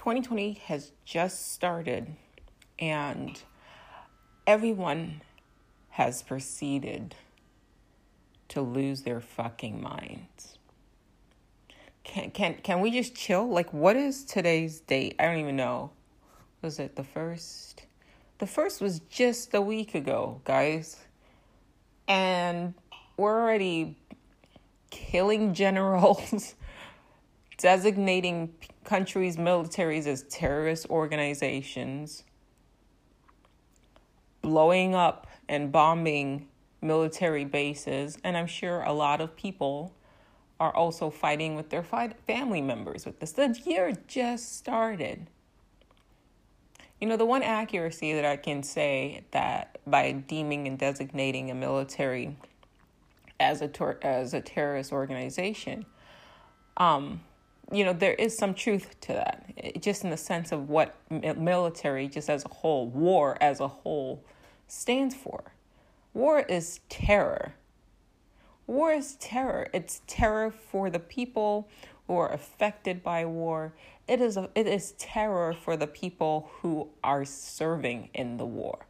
2020 has just started and everyone has proceeded to lose their fucking minds. Can can can we just chill? Like what is today's date? I don't even know. Was it the first? The first was just a week ago, guys. And we're already killing generals, designating countries' militaries as terrorist organizations, blowing up and bombing military bases, and I'm sure a lot of people are also fighting with their family members with this. The year just started. You know, the one accuracy that I can say that by deeming and designating a military as a as a terrorist organization, um, you know, there is some truth to that. It, just in the sense of what military, just as a whole, war as a whole, stands for. War is terror. War is terror. It's terror for the people who are affected by war. It is a, it is terror for the people who are serving in the war.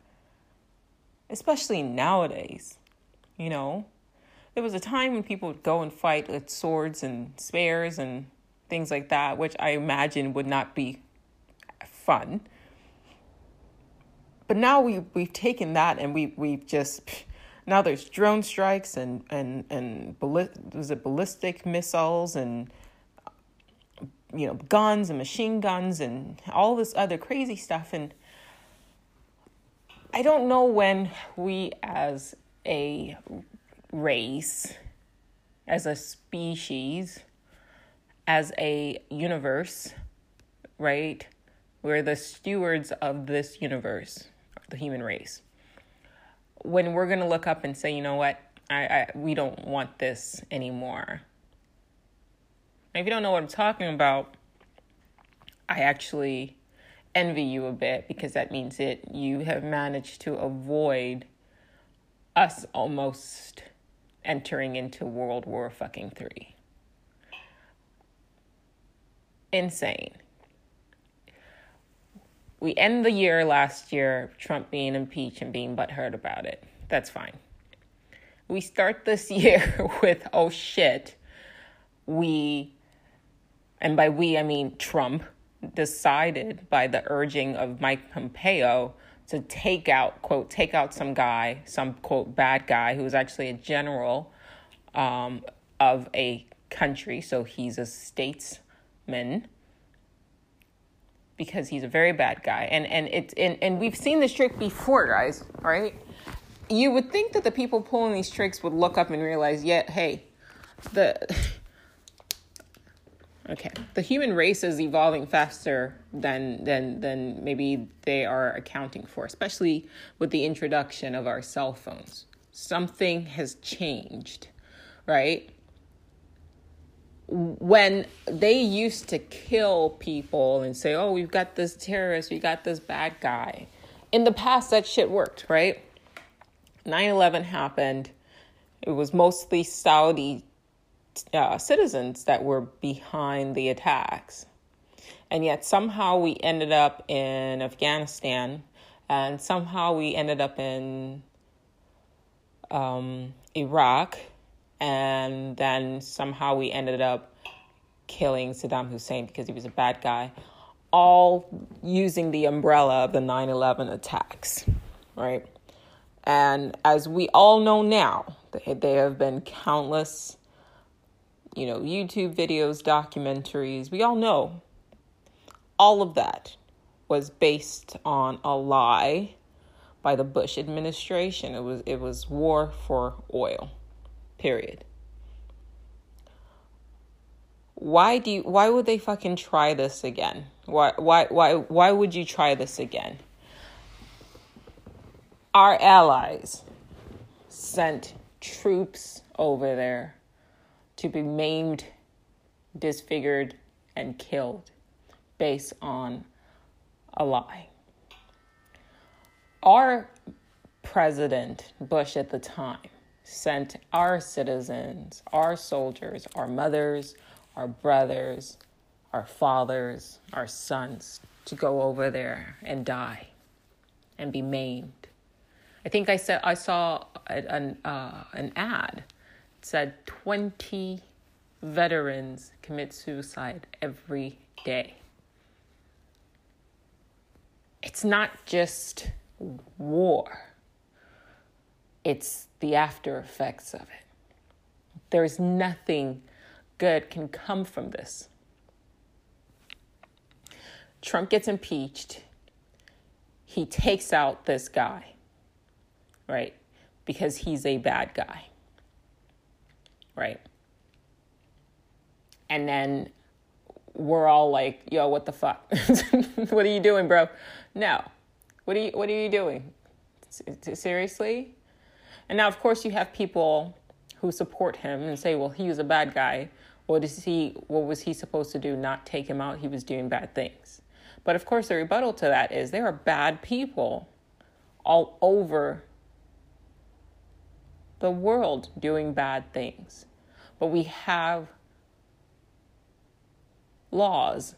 Especially nowadays. You know, there was a time when people would go and fight with swords and spears and things like that, which I imagine would not be fun. But now we we've taken that and we we've just now there's drone strikes and and and was it ballistic missiles and you know guns and machine guns and all this other crazy stuff and I don't know when we as a race as a species as a universe, right? We're the stewards of this universe, the human race. When we're going to look up and say, you know what, I, I we don't want this anymore. if you don't know what I'm talking about, I actually envy you a bit because that means that you have managed to avoid us almost entering into World War fucking 3 insane. We end the year last year, Trump being impeached and being butthurt about it. That's fine. We start this year with, oh shit, we, and by we I mean Trump, decided by the urging of Mike Pompeo to take out, quote, take out some guy, some, quote, bad guy who was actually a general um, of a country. So he's a states because he's a very bad guy. And and it's and, and we've seen this trick before, guys, right? You would think that the people pulling these tricks would look up and realize, yeah, hey, the okay, the human race is evolving faster than than than maybe they are accounting for, especially with the introduction of our cell phones. Something has changed, right? When they used to kill people and say, oh, we've got this terrorist, we got this bad guy. In the past, that shit worked, right? 9 11 happened. It was mostly Saudi uh, citizens that were behind the attacks. And yet, somehow, we ended up in Afghanistan, and somehow, we ended up in um, Iraq and then somehow we ended up killing Saddam Hussein because he was a bad guy, all using the umbrella of the 9 11 attacks, right? And as we all know now, there have been countless, you know, YouTube videos, documentaries. We all know all of that was based on a lie by the Bush administration. It was it was war for oil. Period. Why do you, why would they fucking try this again? Why why why why would you try this again? Our allies sent troops over there to be maimed, disfigured, and killed based on a lie. Our president, Bush at the time, sent our citizens, our soldiers, our mothers, our brothers, our fathers, our sons to go over there and die and be maimed. I think I said I saw an uh, an ad it said 20 veterans commit suicide every day. It's not just war. It's the after effects of it. There's nothing good can come from this. Trump gets impeached. He takes out this guy, right? Because he's a bad guy, right? And then we're all like, yo, what the fuck? what are you doing, bro? No. What are you what are you doing? Seriously? And now of course you have people who support him and say, well, he was a bad guy. What is he what was he supposed to do? Not take him out. He was doing bad things. But of course, the rebuttal to that is there are bad people all over the world doing bad things. But we have laws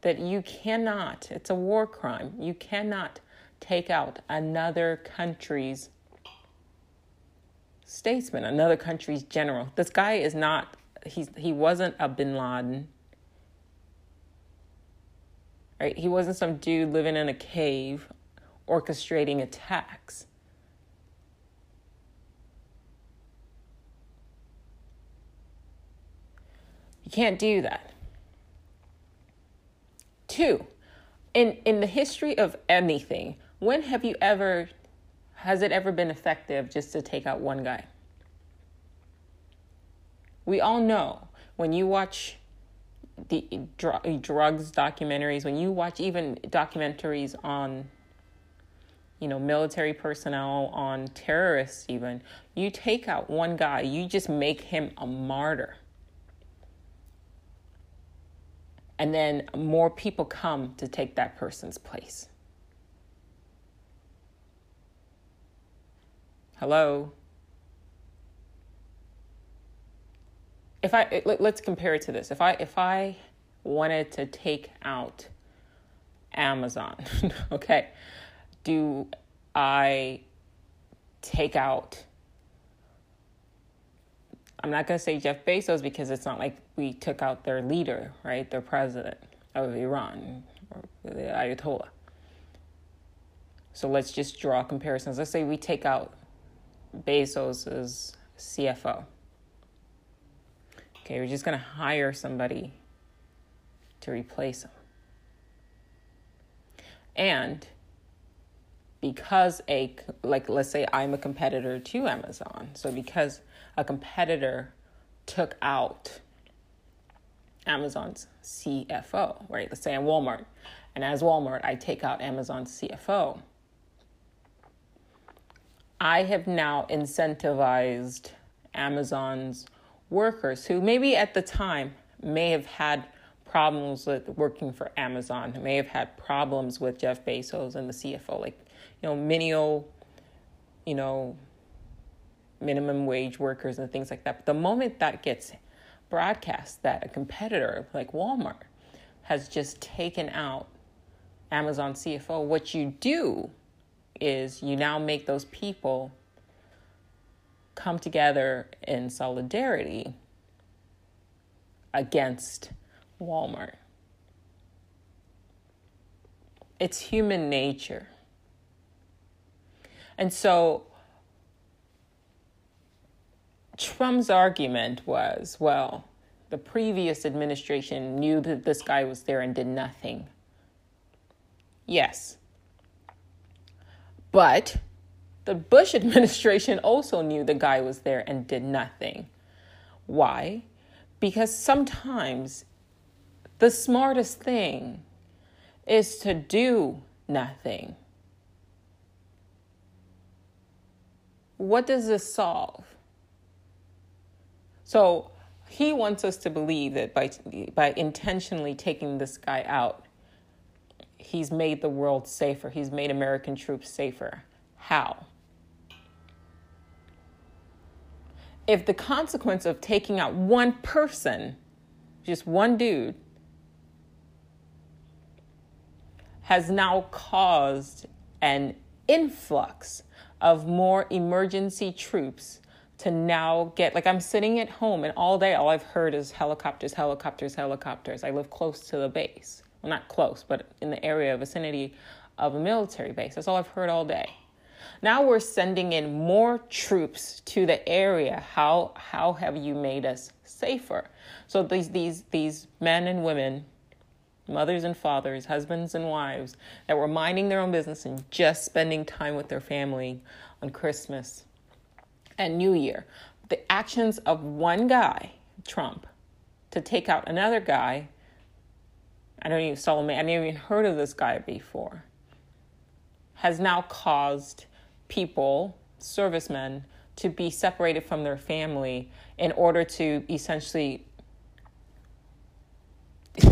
that you cannot, it's a war crime, you cannot take out another country's statesman, another country's general. This guy is not, he's, he wasn't a bin Laden. Right? He wasn't some dude living in a cave orchestrating attacks. You can't do that. Two, in, in the history of anything, when have you ever, has it ever been effective just to take out one guy? We all know when you watch the dr- drugs documentaries, when you watch even documentaries on, you know, military personnel, on terrorists, even, you take out one guy, you just make him a martyr. And then more people come to take that person's place. Hello? if I let's compare it to this. If I if I wanted to take out Amazon, okay, do I take out I'm not going to say Jeff Bezos because it's not like we took out their leader, right? Their president of Iran or the Ayatollah. So let's just draw comparisons. Let's say we take out Bezos's CFO. Okay, we're just going to hire somebody to replace him. And because a like let's say I'm a competitor to Amazon. So because a competitor took out Amazon's CFO, right? Let's say I'm Walmart, and as Walmart, I take out Amazon's CFO. I have now incentivized Amazon's workers who maybe at the time may have had problems with working for Amazon, may have had problems with Jeff Bezos and the CFO, like, you know, menial, you know, minimum wage workers and things like that. But the moment that gets broadcast that a competitor like Walmart has just taken out Amazon CFO, what you do is you now make those people come together in solidarity against Walmart. It's human nature. And so Trump's argument was well, the previous administration knew that this guy was there and did nothing. Yes. But the Bush administration also knew the guy was there and did nothing. Why? Because sometimes the smartest thing is to do nothing. What does this solve? So he wants us to believe that by by intentionally taking this guy out, he's made the world safer. He's made American troops safer. How? if the consequence of taking out one person, just one dude, has now caused an influx of more emergency troops to now get like I'm sitting at home and all day all I've heard is helicopters, helicopters, helicopters. I live close to the base. Well, not close, but in the area vicinity of a military base. That's all I've heard all day. Now we're sending in more troops to the area. How how have you made us safer? So these these these men and women, mothers and fathers, husbands and wives that were minding their own business and just spending time with their family on Christmas and New Year. The actions of one guy, Trump, to take out another guy. I don't even Soleimani. I never even heard of this guy before. Has now caused people, servicemen, to be separated from their family in order to essentially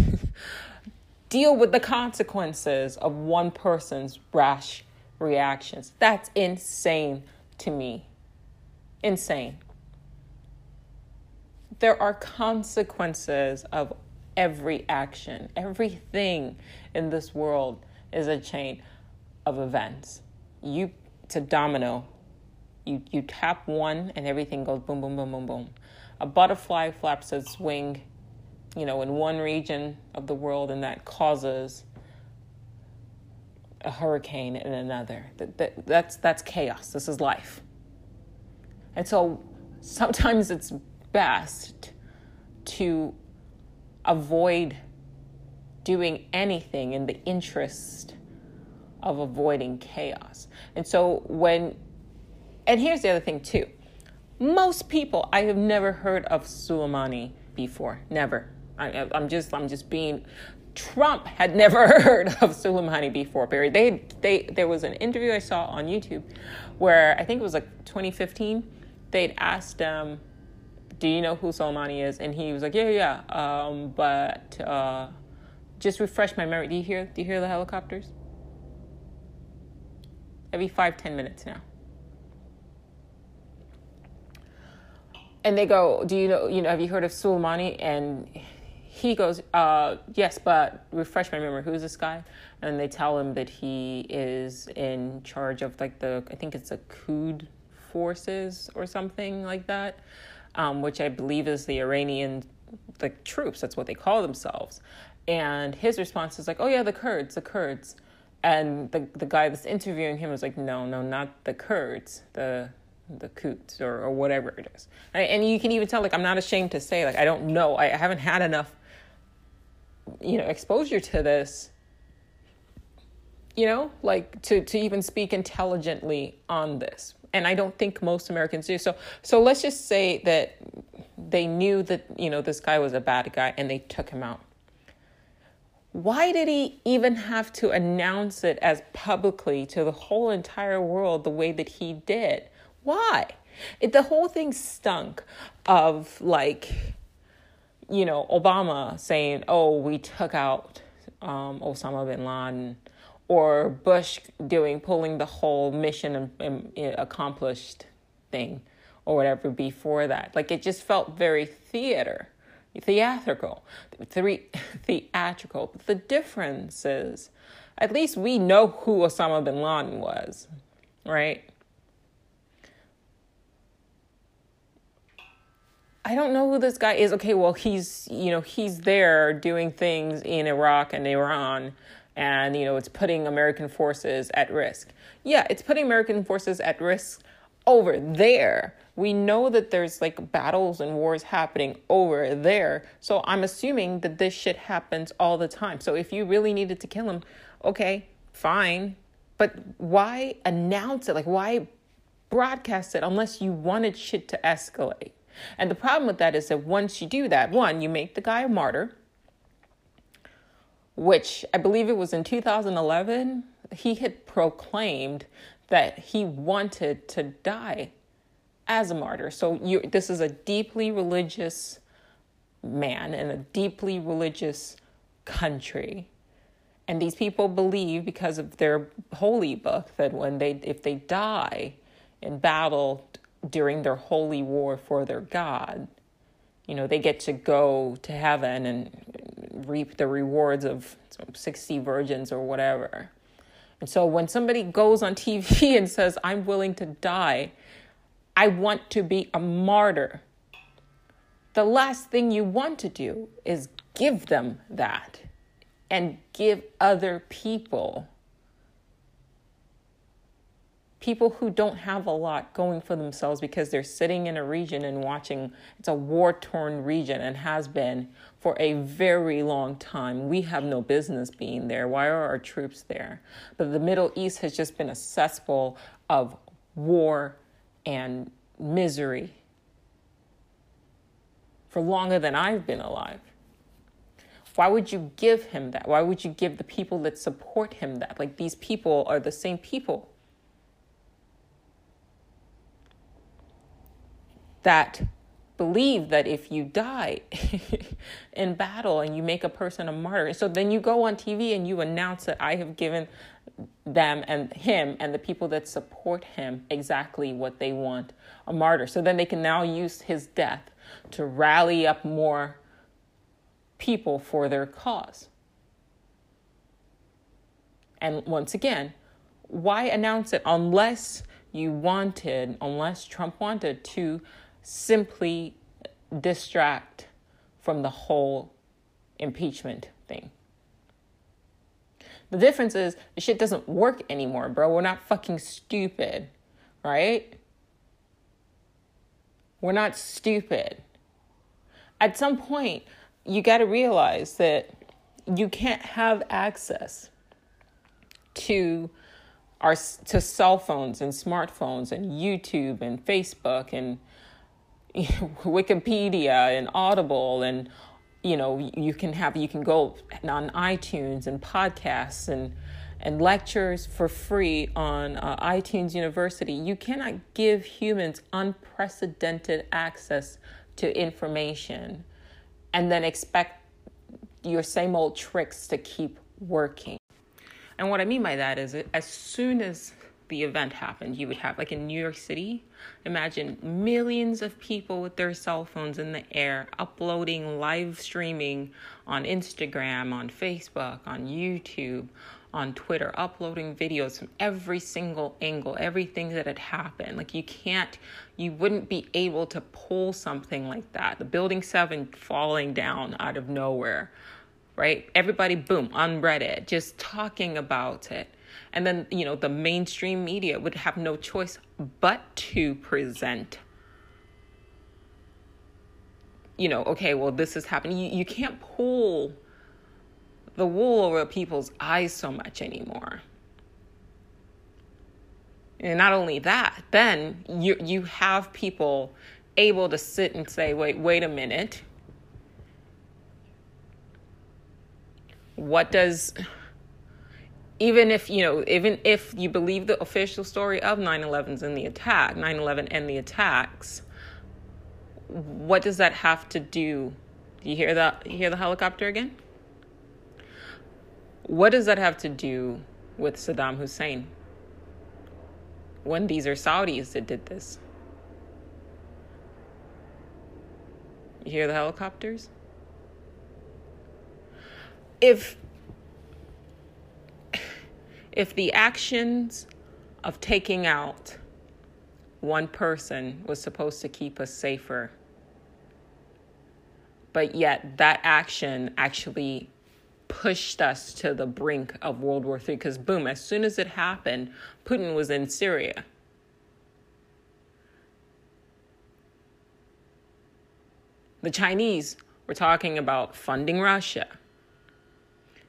deal with the consequences of one person's rash reactions. That's insane to me. Insane. There are consequences of every action. Everything in this world is a chain of events. You it's a domino. You you tap one and everything goes boom boom boom boom boom. A butterfly flaps its wing, you know, in one region of the world and that causes a hurricane in another. That, that, that's that's chaos. This is life. And so sometimes it's best to avoid doing anything in the interest of avoiding chaos. And so when, and here's the other thing too. Most people, I have never heard of Soleimani before. Never. I, am just, I'm just being. Trump had never heard of Soleimani before. Period. They, they, there was an interview I saw on YouTube where I think it was like 2015. They'd asked him, "Do you know who Soleimani is?" And he was like, "Yeah, yeah." Um, but uh, just refresh my memory. Do you hear? Do you hear the helicopters? every five, ten minutes now. And they go, Do you know, you know, have you heard of Soleimani? And he goes, uh, Yes, but refresh my memory, who's this guy? And they tell him that he is in charge of like the, I think it's the Quds forces or something like that, um, which I believe is the Iranian the troops. That's what they call themselves. And his response is like, "Oh yeah, the Kurds, the Kurds." and the the guy that's interviewing him was like, no, no, not the Kurds, the the Quds or, or whatever it is. And you can even tell, like, I'm not ashamed to say, like, I don't know, I haven't had enough, you know, exposure to this, you know, like to to even speak intelligently on this. And I don't think most Americans do. So so let's just say that they knew that you know this guy was a bad guy and they took him out why did he even have to announce it as publicly to the whole entire world the way that he did? Why? It, the whole thing stunk of like, you know, Obama saying, oh, we took out um, Osama bin Laden, or Bush doing, pulling the whole mission accomplished thing, or whatever before that. Like it just felt very theater theatrical, three, theatrical. But the difference is, at least we know who Osama bin Laden was, right? I don't know who this guy is. Okay, well, he's, you know, he's there doing things in Iraq and Iran, and, you know, it's putting American forces at risk. Yeah, it's putting American forces at risk over there we know that there's like battles and wars happening over there. So I'm assuming that this shit happens all the time. So if you really needed to kill him, okay, fine. But why announce it? Like, why broadcast it unless you wanted shit to escalate? And the problem with that is that once you do that, one, you make the guy a martyr, which I believe it was in 2011, he had proclaimed that he wanted to die as a martyr. So you this is a deeply religious man in a deeply religious country. And these people believe because of their holy book that when they if they die in battle during their holy war for their God, you know, they get to go to heaven and reap the rewards of 60 virgins or whatever. And so when somebody goes on TV and says, I'm willing to die, I want to be a martyr, the last thing you want to do is give them that and give other people people who don't have a lot going for themselves because they're sitting in a region and watching it's a war torn region and has been for a very long time. We have no business being there. Why are our troops there? But the middle east has just been a cesspool of war and misery for longer than i've been alive. Why would you give him that? Why would you give the people that support him that? Like these people are the same people that believe that if you die in battle and you make a person a martyr, so then you go on TV and you announce that I have given them and him and the people that support him exactly what they want a martyr. So then they can now use his death to rally up more people for their cause. And once again, why announce it unless you wanted, unless Trump wanted to simply distract from the whole impeachment thing. The difference is the shit doesn't work anymore, bro. We're not fucking stupid, right? We're not stupid. At some point, you got to realize that you can't have access to our to cell phones and smartphones and YouTube and Facebook and Wikipedia and Audible and you know you can have you can go on iTunes and podcasts and and lectures for free on uh, iTunes University. You cannot give humans unprecedented access to information and then expect your same old tricks to keep working. And what I mean by that is, as soon as the event happened, you would have, like in New York City, imagine millions of people with their cell phones in the air uploading, live streaming on Instagram, on Facebook, on YouTube, on Twitter, uploading videos from every single angle, everything that had happened. Like you can't, you wouldn't be able to pull something like that. The building seven falling down out of nowhere, right? Everybody, boom, on Reddit, just talking about it and then, you know, the mainstream media would have no choice but to present you know, okay, well, this is happening. You, you can't pull the wool over people's eyes so much anymore. And not only that, then you you have people able to sit and say, wait, wait a minute. What does even if you know even if you believe the official story of 9-11's and the attack 9-11 and the attacks what does that have to do? Do you hear that you hear the helicopter again? What does that have to do with saddam hussein? When these are saudis that did this. You hear the helicopters? If if the actions of taking out one person was supposed to keep us safer, but yet that action actually pushed us to the brink of World War III because, boom, as soon as it happened, Putin was in Syria. The Chinese were talking about funding Russia.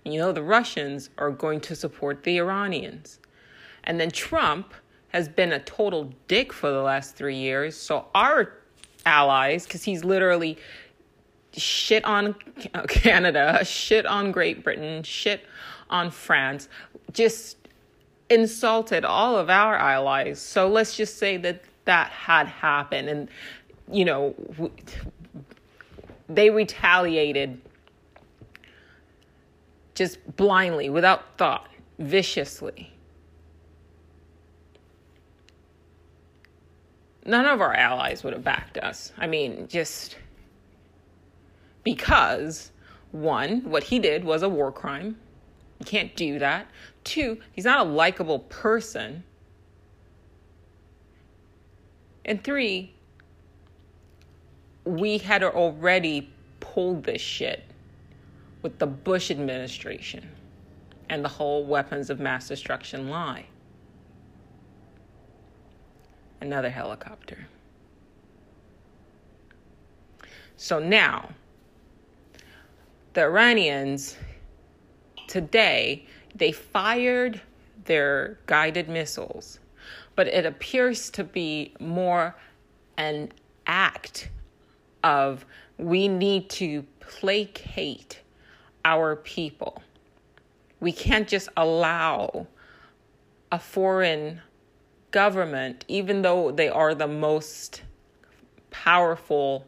You know, the Russians are going to support the Iranians. And then Trump has been a total dick for the last three years. So our allies, because he's literally shit on Canada, shit on Great Britain, shit on France, just insulted all of our allies. So let's just say that that had happened. And, you know, they retaliated just blindly, without thought, viciously. None of our allies would have backed us. I mean, just because one, what he did was a war crime. You can't do that. Two, he's not a likable person. And three, we had already pulled this shit with the Bush administration and the whole weapons of mass destruction lie. Another helicopter. So now, the Iranians today, they fired their guided missiles, but it appears to be more an act of we need to placate our people. We can't just allow a foreign government, even though they are the most powerful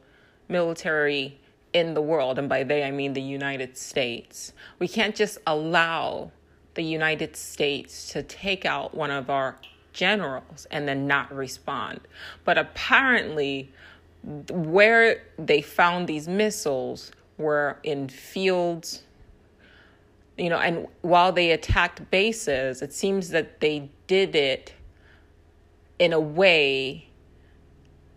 military in the world, and by they I mean the United States. We can't just allow the United States to take out one of our generals and then not respond. But apparently, where they found these missiles were in fields you know and while they attacked bases it seems that they did it in a way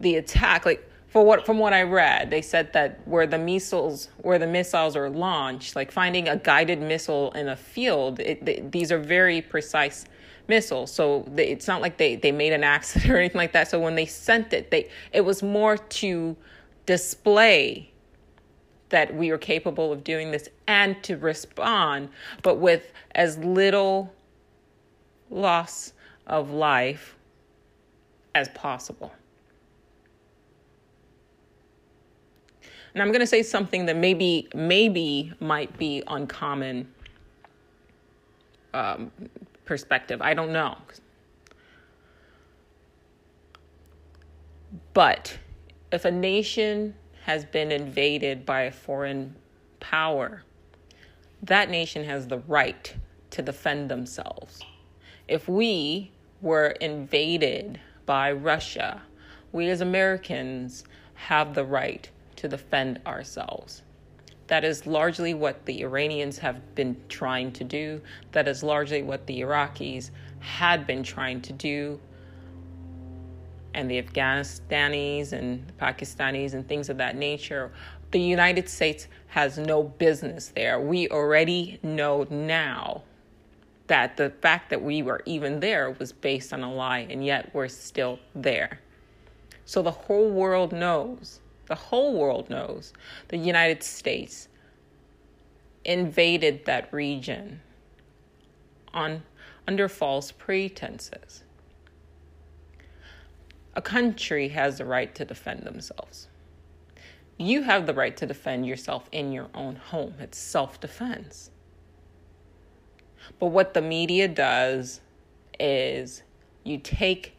the attack like for what from what I read, they said that where the missiles where the missiles are launched, like finding a guided missile in a field, it, these are very precise missiles. So they, it's not like they they made an accident or anything like that. So when they sent it, they it was more to display that we are capable of doing this and to respond, but with as little loss of life as possible. And I'm going to say something that maybe maybe might be uncommon um, perspective. I don't know. But if a nation has been invaded by a foreign power, that nation has the right to defend themselves. If we were invaded by Russia, we as Americans have the right to defend ourselves. That is largely what the Iranians have been trying to do. That is largely what the Iraqis had been trying to do. And the Afghanistanis and Pakistanis and things of that nature. The United States has no business there. We already know now that the fact that we were even there was based on a lie, and yet we're still there. So the whole world knows the whole world knows, the United States invaded that region on under false pretenses. A country has the right to defend themselves. You have the right to defend yourself in your own home. It's self defense. But what the media does is you take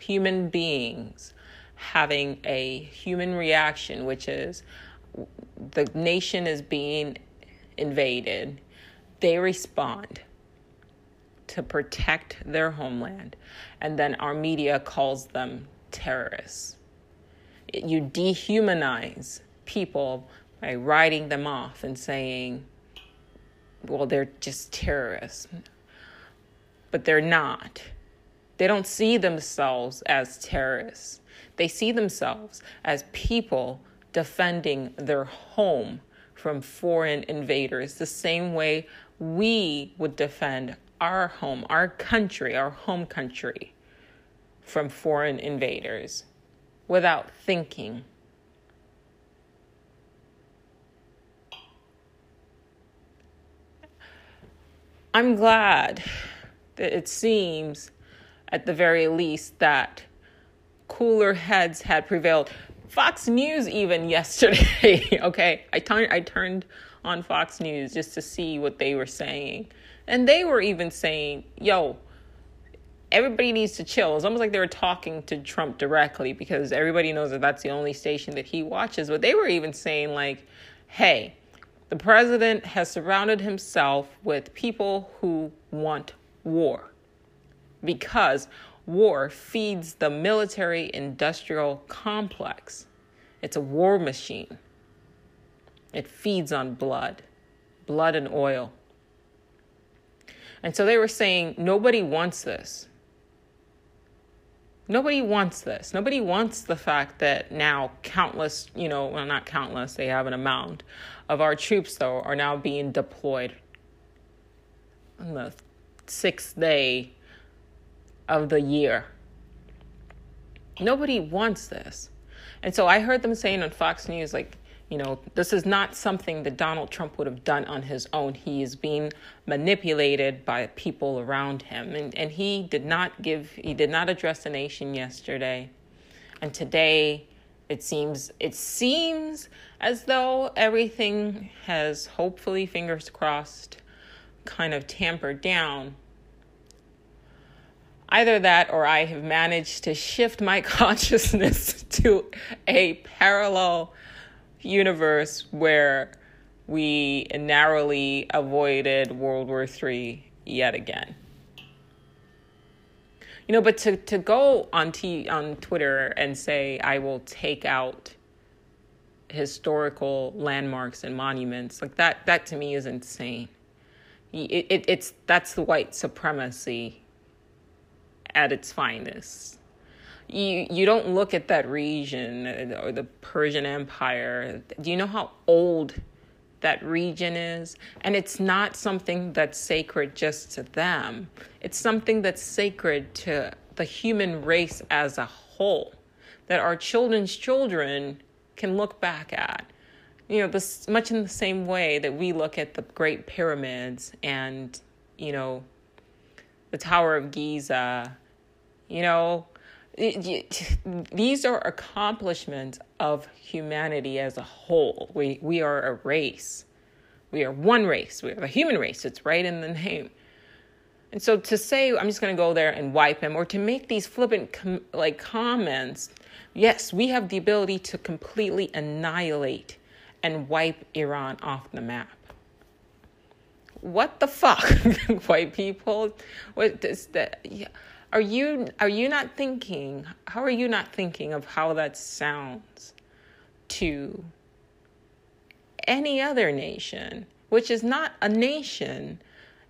human beings having a human reaction, which is the nation is being invaded, they respond to protect their homeland, and then our media calls them terrorists. You dehumanize people by writing them off and saying, well, they're just terrorists. But they're not. They don't see themselves as terrorists. They see themselves as people defending their home from foreign invaders, the same way we would defend our home, our country, our home country from foreign invaders without thinking. I'm glad that it seems, at the very least, that cooler heads had prevailed. Fox News even yesterday, okay? I turned I turned on Fox News just to see what they were saying. And they were even saying, "Yo, everybody needs to chill." It's almost like they were talking to Trump directly because everybody knows that that's the only station that he watches, but they were even saying like, "Hey, the president has surrounded himself with people who want war." Because war feeds the military industrial complex. It's a war machine. It feeds on blood, blood and oil. And so they were saying nobody wants this. Nobody wants this. Nobody wants the fact that now countless, you know, well, not countless, they have an amount of our troops, though, are now being deployed on the sixth day of the year. Nobody wants this. And so I heard them saying on Fox News, like, you know, this is not something that Donald Trump would have done on his own. He is being manipulated by people around him. And, and he did not give, he did not address the nation yesterday. And today, it seems, it seems as though everything has hopefully, fingers crossed, kind of tampered down. Either that or I have managed to shift my consciousness to a parallel universe where we narrowly avoided World War III yet again. You know, but to, to go on t- on Twitter and say I will take out historical landmarks and monuments like that that to me is insane. It, it, it's that's the white supremacy at its finest you you don't look at that region or the Persian Empire. Do you know how old that region is? And it's not something that's sacred just to them. It's something that's sacred to the human race as a whole. That our children's children can look back at. You know, this much in the same way that we look at the Great Pyramids and, you know, the Tower of Giza, you know, these are accomplishments of humanity as a whole. We we are a race. We are one race. We are the human race. It's right in the name. And so to say I'm just going to go there and wipe him, or to make these flippant com- like comments, yes, we have the ability to completely annihilate and wipe Iran off the map. What the fuck, white people? What is that? Yeah are you are you not thinking how are you not thinking of how that sounds to any other nation which is not a nation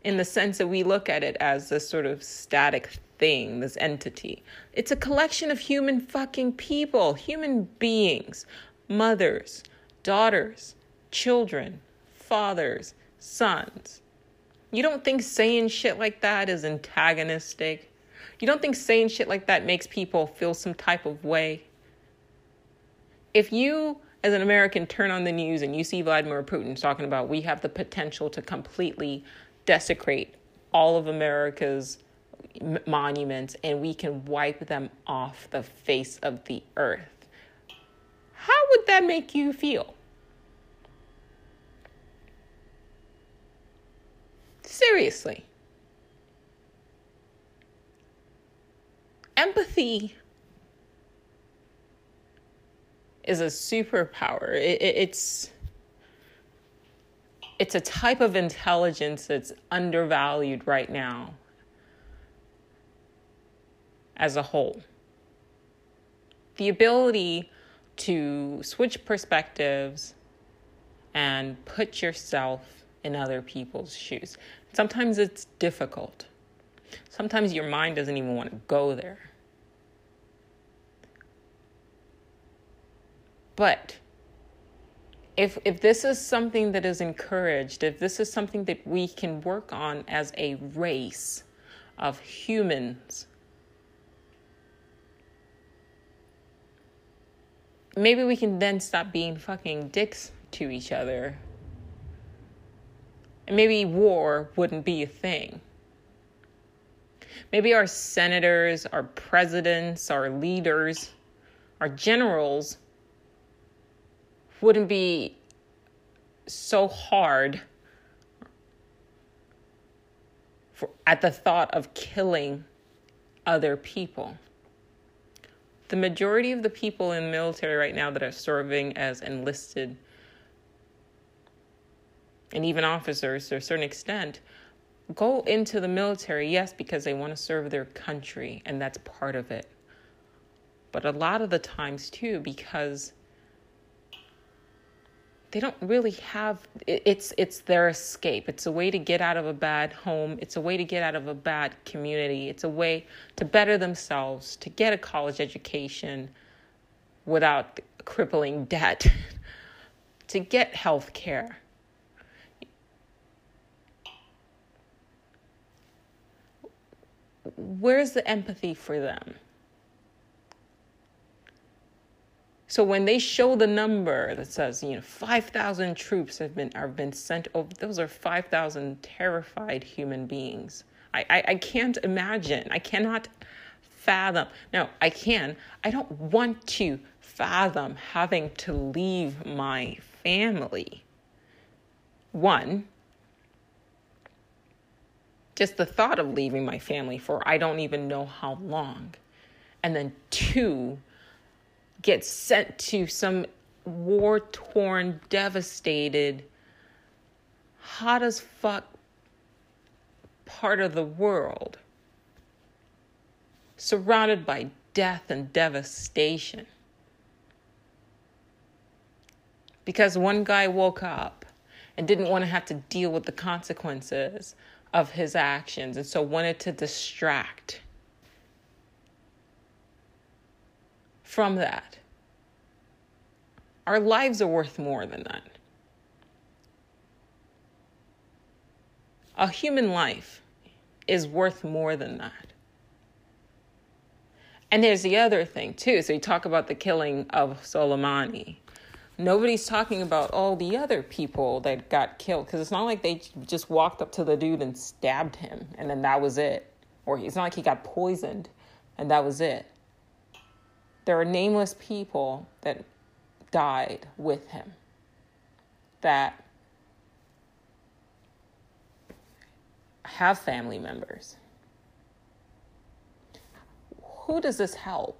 in the sense that we look at it as this sort of static thing this entity. It's a collection of human fucking people human beings mothers daughters children fathers sons. You don't think saying shit like that is antagonistic you don't think saying shit like that makes people feel some type of way? If you, as an American, turn on the news and you see Vladimir Putin talking about we have the potential to completely desecrate all of America's monuments and we can wipe them off the face of the earth, how would that make you feel? Seriously. Empathy is a superpower. It, it, it's it's a type of intelligence that's undervalued right now as a whole. The ability to switch perspectives and put yourself in other people's shoes. Sometimes it's difficult. Sometimes your mind doesn't even want to go there. But if if this is something that is encouraged, if this is something that we can work on as a race of humans, maybe we can then stop being fucking dicks to each other. And maybe war wouldn't be a thing. Maybe our senators, our presidents, our leaders, our generals wouldn't be so hard for, at the thought of killing other people. The majority of the people in the military right now that are serving as enlisted and even officers to a certain extent go into the military, yes, because they want to serve their country, and that's part of it. But a lot of the times, too, because they don't really have it's it's their escape. It's a way to get out of a bad home. It's a way to get out of a bad community. It's a way to better themselves to get a college education without crippling debt to get health care where's the empathy for them So when they show the number that says, you know, 5,000 troops have been have been sent over, those are 5,000 terrified human beings. I, I, I can't imagine. I cannot fathom. No, I can. I don't want to fathom having to leave my family. One, just the thought of leaving my family for I don't even know how long. And then two, get sent to some war torn, devastated, hot as fuck part of the world, surrounded by death and devastation. Because one guy woke up and didn't want to have to deal with the consequences of his actions and so wanted to distract from that. Our lives are worth more than that. A human life is worth more than that. And there's the other thing, too. So you talk about the killing of Soleimani. Nobody's talking about all the other people that got killed because it's not like they just walked up to the dude and stabbed him and then that was it. Or it's not like he got poisoned and that was it. There are nameless people that died with him that have family members. Who does this help?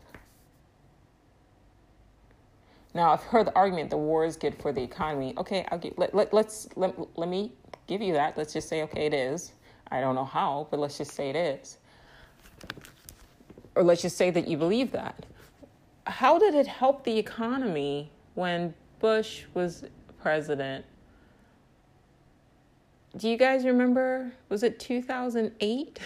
Now, I've heard the argument the war is good for the economy. Okay, I'll let, let, let's, let, let me give you that. Let's just say, okay, it is. I don't know how, but let's just say it is. Or let's just say that you believe that how did it help the economy when Bush was president? Do you guys remember? Was it 2008?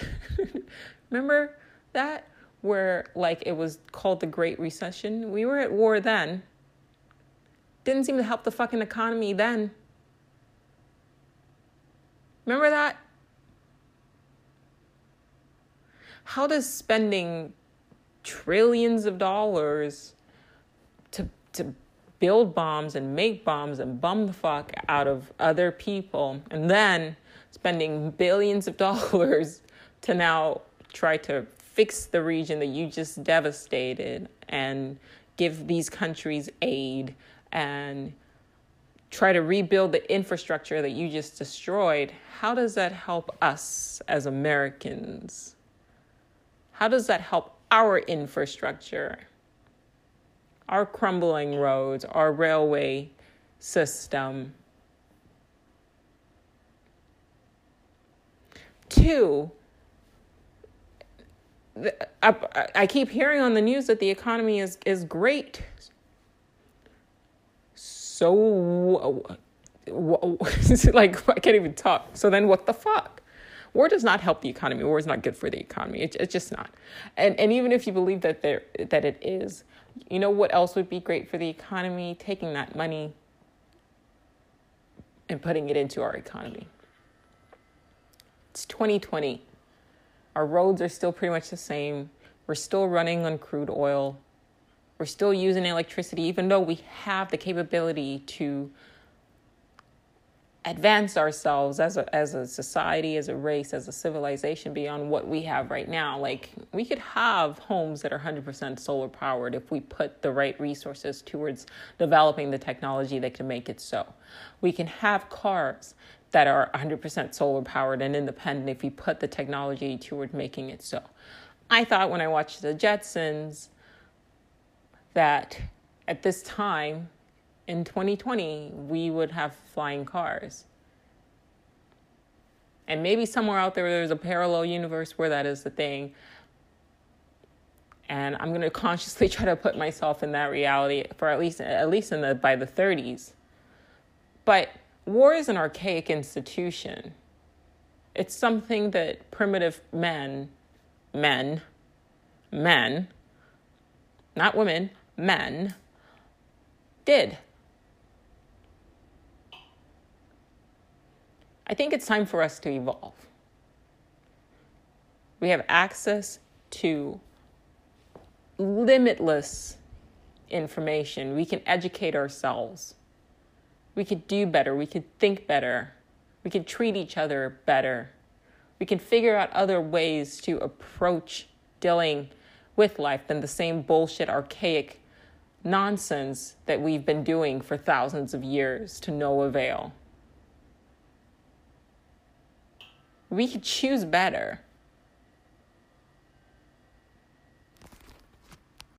remember that? Where, like, it was called the Great Recession? We were at war then. Didn't seem to help the fucking economy then. Remember that? How does spending trillions of dollars to to build bombs and make bombs and bum the fuck out of other people and then spending billions of dollars to now try to fix the region that you just devastated and give these countries aid and try to rebuild the infrastructure that you just destroyed, how does that help us as Americans? How does that help our infrastructure, our crumbling roads, our railway system. Two, I, keep hearing on the news that the economy is, is great. So, like, I can't even talk. So then, what the fuck? War does not help the economy. War is not good for the economy. It, it's just not. And and even if you believe that there that it is, you know what else would be great for the economy? Taking that money and putting it into our economy. It's 2020. Our roads are still pretty much the same. We're still running on crude oil. We're still using electricity, even though we have the capability to advance ourselves as a as a society, as a race, as a civilization beyond what we have right now. Like we could have homes that are 100% solar powered if we put the right resources towards developing the technology that can make it so. We can have cars that are 100% solar powered and independent if we put the technology toward making it so. I thought when I watched the Jetsons that at this time in 2020 we would have flying cars. And maybe somewhere out there there's a parallel universe where that is the thing. And I'm going to consciously try to put myself in that reality for at least at least in the by the 30s. But war is an archaic institution. It's something that primitive men, men, men, not women, men, did. I think it's time for us to evolve. We have access to limitless information. We can educate ourselves. We could do better. We could think better. We could treat each other better. We can figure out other ways to approach dealing with life than the same bullshit, archaic nonsense that we've been doing for thousands of years to no avail. We could choose better.